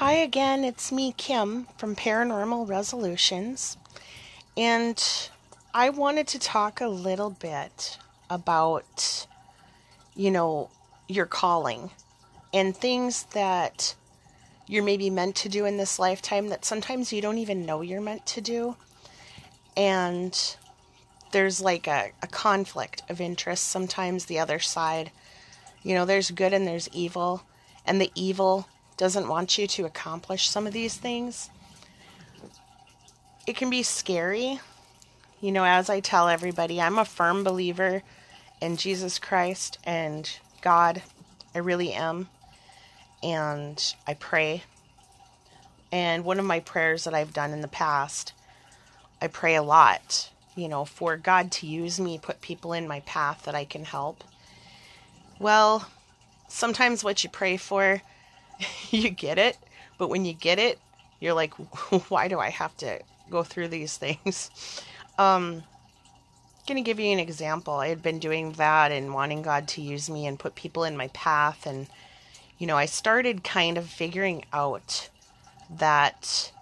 Hi again, it's me, Kim, from Paranormal Resolutions. And I wanted to talk a little bit about, you know, your calling and things that you're maybe meant to do in this lifetime that sometimes you don't even know you're meant to do. And there's like a, a conflict of interest sometimes, the other side. You know, there's good and there's evil, and the evil doesn't want you to accomplish some of these things. It can be scary. You know, as I tell everybody, I'm a firm believer in Jesus Christ and God. I really am. And I pray. And one of my prayers that I've done in the past, I pray a lot, you know, for God to use me, put people in my path that I can help. Well, sometimes what you pray for you get it, but when you get it, you're like, why do I have to go through these things? Um, gonna give you an example. I had been doing that and wanting God to use me and put people in my path, and you know, I started kind of figuring out that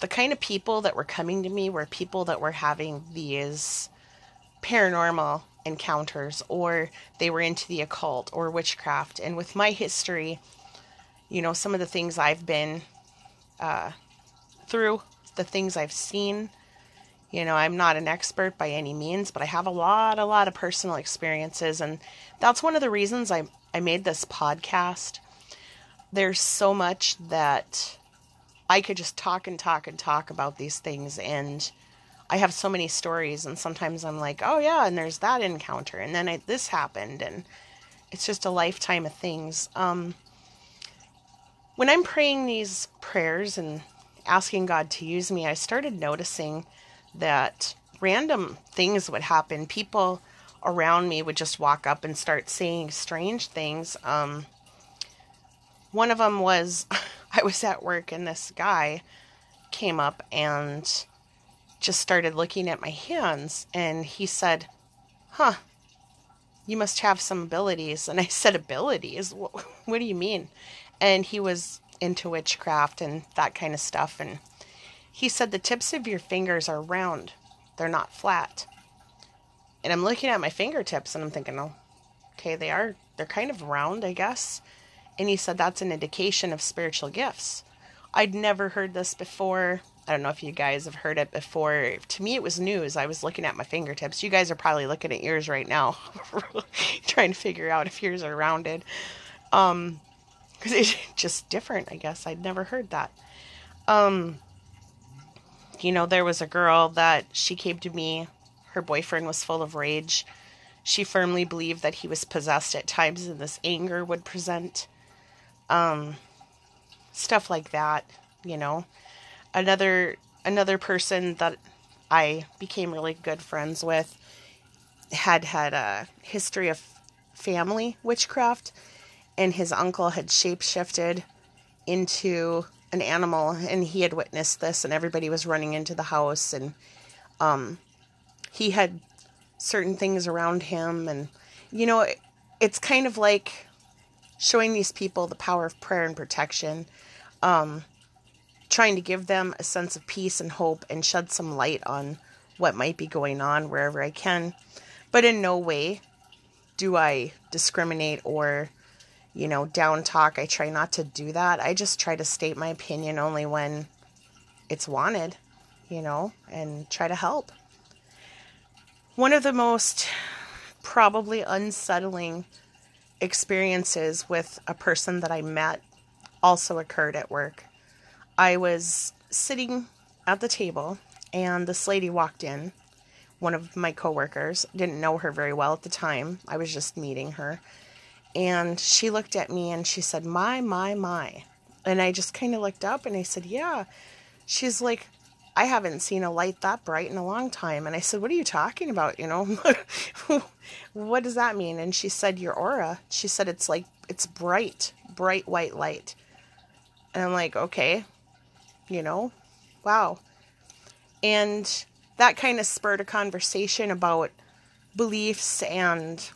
the kind of people that were coming to me were people that were having these paranormal encounters or they were into the occult or witchcraft. And with my history, you know, some of the things I've been uh, through, the things I've seen. You know, I'm not an expert by any means, but I have a lot, a lot of personal experiences. And that's one of the reasons I, I made this podcast. There's so much that I could just talk and talk and talk about these things. And I have so many stories. And sometimes I'm like, oh, yeah, and there's that encounter. And then I, this happened. And it's just a lifetime of things. Um, when I'm praying these prayers and asking God to use me, I started noticing that random things would happen. People around me would just walk up and start saying strange things. Um, one of them was I was at work and this guy came up and just started looking at my hands and he said, Huh, you must have some abilities. And I said, Abilities? What, what do you mean? And he was into witchcraft and that kind of stuff. And he said the tips of your fingers are round, they're not flat. And I'm looking at my fingertips and I'm thinking, oh, okay, they are, they're kind of round, I guess. And he said that's an indication of spiritual gifts. I'd never heard this before. I don't know if you guys have heard it before. To me, it was news. I was looking at my fingertips. You guys are probably looking at yours right now, trying to figure out if yours are rounded. Um, because it's just different. I guess I'd never heard that. Um, you know, there was a girl that she came to me. Her boyfriend was full of rage. She firmly believed that he was possessed at times, and this anger would present. Um, stuff like that. You know, another another person that I became really good friends with had had a history of family witchcraft and his uncle had shapeshifted into an animal and he had witnessed this and everybody was running into the house and um, he had certain things around him and you know it, it's kind of like showing these people the power of prayer and protection um, trying to give them a sense of peace and hope and shed some light on what might be going on wherever i can. But in no way do i discriminate or you know, down talk. I try not to do that. I just try to state my opinion only when it's wanted, you know, and try to help. One of the most probably unsettling experiences with a person that I met also occurred at work. I was sitting at the table and this lady walked in, one of my coworkers. Didn't know her very well at the time. I was just meeting her and she looked at me and she said, My, my, my. And I just kind of looked up and I said, Yeah. She's like, I haven't seen a light that bright in a long time. And I said, What are you talking about? You know, what does that mean? And she said, Your aura. She said, It's like, it's bright, bright white light. And I'm like, Okay, you know, wow. And that kind of spurred a conversation about beliefs and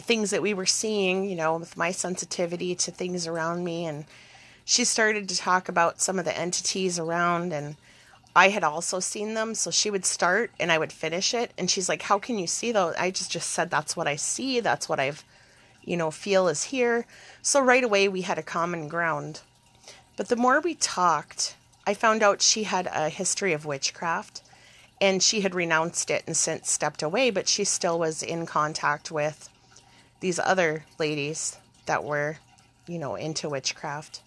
things that we were seeing, you know, with my sensitivity to things around me and she started to talk about some of the entities around and I had also seen them, so she would start and I would finish it and she's like, "How can you see those?" I just just said that's what I see, that's what I've you know, feel is here. So right away we had a common ground. But the more we talked, I found out she had a history of witchcraft and she had renounced it and since stepped away, but she still was in contact with these other ladies that were, you know, into witchcraft.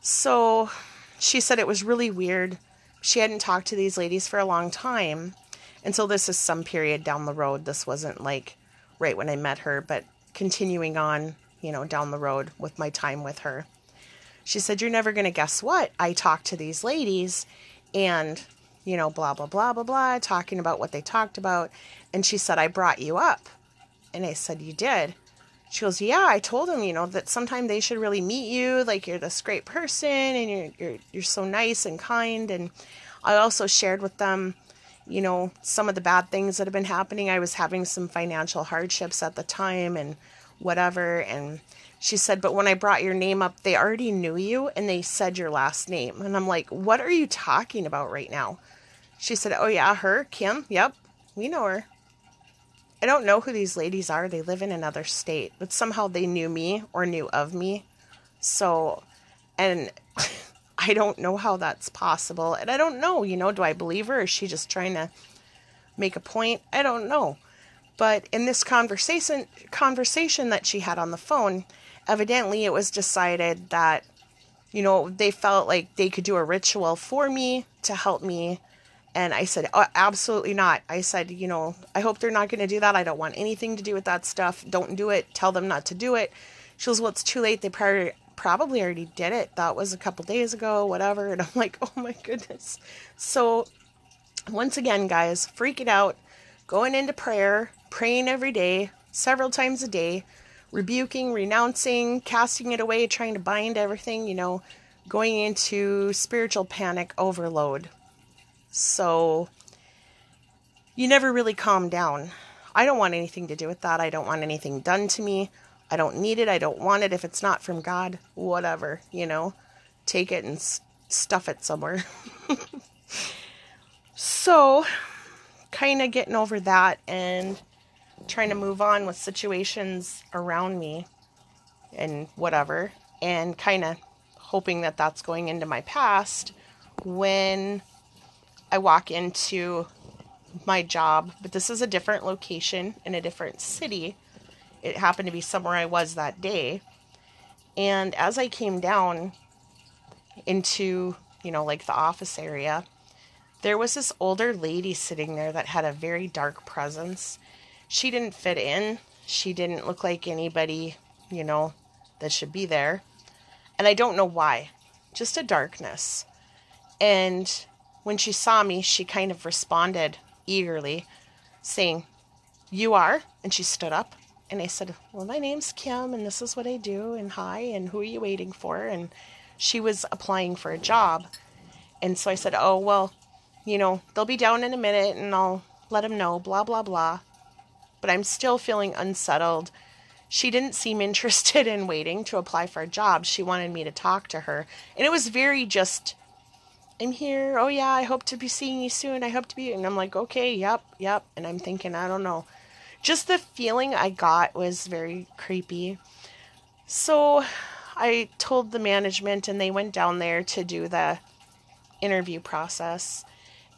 So she said it was really weird. She hadn't talked to these ladies for a long time. And so this is some period down the road. This wasn't like right when I met her, but continuing on, you know, down the road with my time with her. She said, You're never going to guess what? I talked to these ladies and, you know, blah, blah, blah, blah, blah, talking about what they talked about. And she said, I brought you up. And I said, You did? She goes, Yeah, I told them, you know, that sometime they should really meet you. Like, you're this great person and you're, you're, you're so nice and kind. And I also shared with them, you know, some of the bad things that have been happening. I was having some financial hardships at the time and whatever. And she said, But when I brought your name up, they already knew you and they said your last name. And I'm like, What are you talking about right now? She said, Oh, yeah, her, Kim. Yep, we know her. I don't know who these ladies are. They live in another state, but somehow they knew me or knew of me. So, and I don't know how that's possible. And I don't know, you know, do I believe her? Is she just trying to make a point? I don't know. But in this conversation conversation that she had on the phone, evidently it was decided that you know, they felt like they could do a ritual for me to help me. And I said, oh, absolutely not. I said, you know, I hope they're not going to do that. I don't want anything to do with that stuff. Don't do it. Tell them not to do it. She goes, well, it's too late. They probably, probably already did it. That was a couple days ago, whatever. And I'm like, oh my goodness. So, once again, guys, freaking out, going into prayer, praying every day, several times a day, rebuking, renouncing, casting it away, trying to bind everything, you know, going into spiritual panic overload. So, you never really calm down. I don't want anything to do with that. I don't want anything done to me. I don't need it. I don't want it. If it's not from God, whatever, you know, take it and stuff it somewhere. so, kind of getting over that and trying to move on with situations around me and whatever, and kind of hoping that that's going into my past when I walk into my job. But this is a different location in a different city. It happened to be somewhere I was that day. And as I came down into, you know, like the office area, there was this older lady sitting there that had a very dark presence she didn't fit in. She didn't look like anybody, you know, that should be there. And I don't know why. Just a darkness. And when she saw me, she kind of responded eagerly, saying, You are? And she stood up. And I said, Well, my name's Kim, and this is what I do, and hi, and who are you waiting for? And she was applying for a job. And so I said, Oh, well, you know, they'll be down in a minute, and I'll let them know, blah, blah, blah but I'm still feeling unsettled. She didn't seem interested in waiting to apply for a job. She wanted me to talk to her. And it was very just, I'm here. Oh, yeah, I hope to be seeing you soon. I hope to be. And I'm like, okay, yep, yep. And I'm thinking, I don't know. Just the feeling I got was very creepy. So I told the management, and they went down there to do the interview process.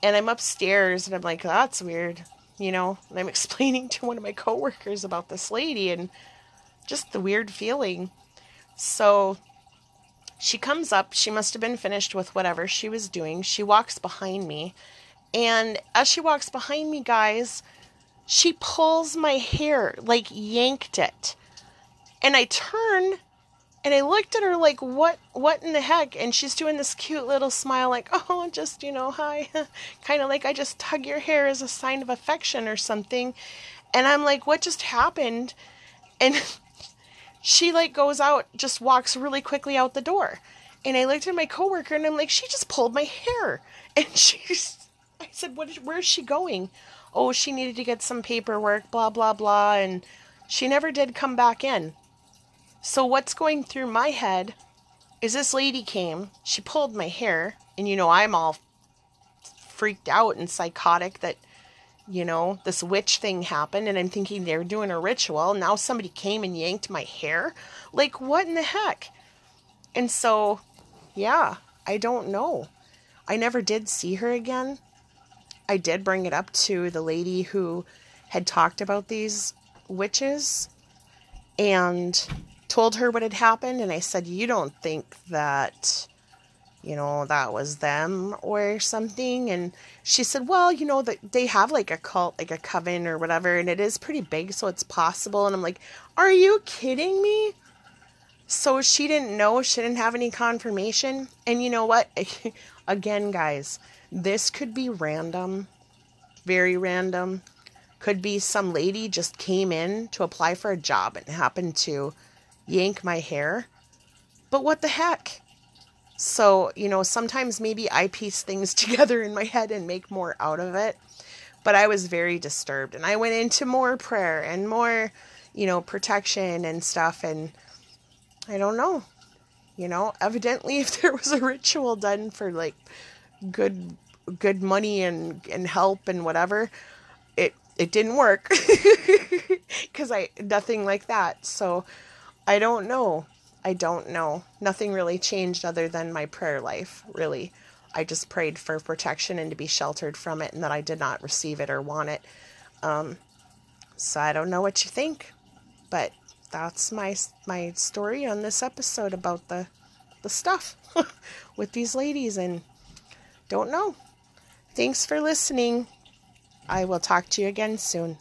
And I'm upstairs, and I'm like, that's weird you know, and I'm explaining to one of my coworkers about this lady and just the weird feeling. So she comes up, she must have been finished with whatever she was doing. She walks behind me, and as she walks behind me, guys, she pulls my hair, like yanked it. And I turn and I looked at her like, what, what in the heck? And she's doing this cute little smile, like, oh, just, you know, hi. kind of like I just tug your hair as a sign of affection or something. And I'm like, what just happened? And she like goes out, just walks really quickly out the door. And I looked at my coworker and I'm like, she just pulled my hair. And she's, I said, what, where's she going? Oh, she needed to get some paperwork, blah, blah, blah. And she never did come back in. So, what's going through my head is this lady came, she pulled my hair, and you know, I'm all freaked out and psychotic that, you know, this witch thing happened, and I'm thinking they're doing a ritual. Now somebody came and yanked my hair. Like, what in the heck? And so, yeah, I don't know. I never did see her again. I did bring it up to the lady who had talked about these witches and told her what had happened. And I said, You don't think that, you know, that was them or something? And she said, Well, you know, that they have like a cult, like a coven or whatever, and it is pretty big, so it's possible. And I'm like, Are you kidding me? So she didn't know, she didn't have any confirmation. And you know what? Again, guys, this could be random, very random. Could be some lady just came in to apply for a job and happened to yank my hair. But what the heck? So, you know, sometimes maybe I piece things together in my head and make more out of it. But I was very disturbed and I went into more prayer and more, you know, protection and stuff. And I don't know. You know, evidently, if there was a ritual done for like good good money and and help and whatever, it it didn't work because I nothing like that. So I don't know. I don't know. Nothing really changed other than my prayer life, really. I just prayed for protection and to be sheltered from it and that I did not receive it or want it. Um, so I don't know what you think, but that's my my story on this episode about the the stuff with these ladies and don't know. Thanks for listening. I will talk to you again soon.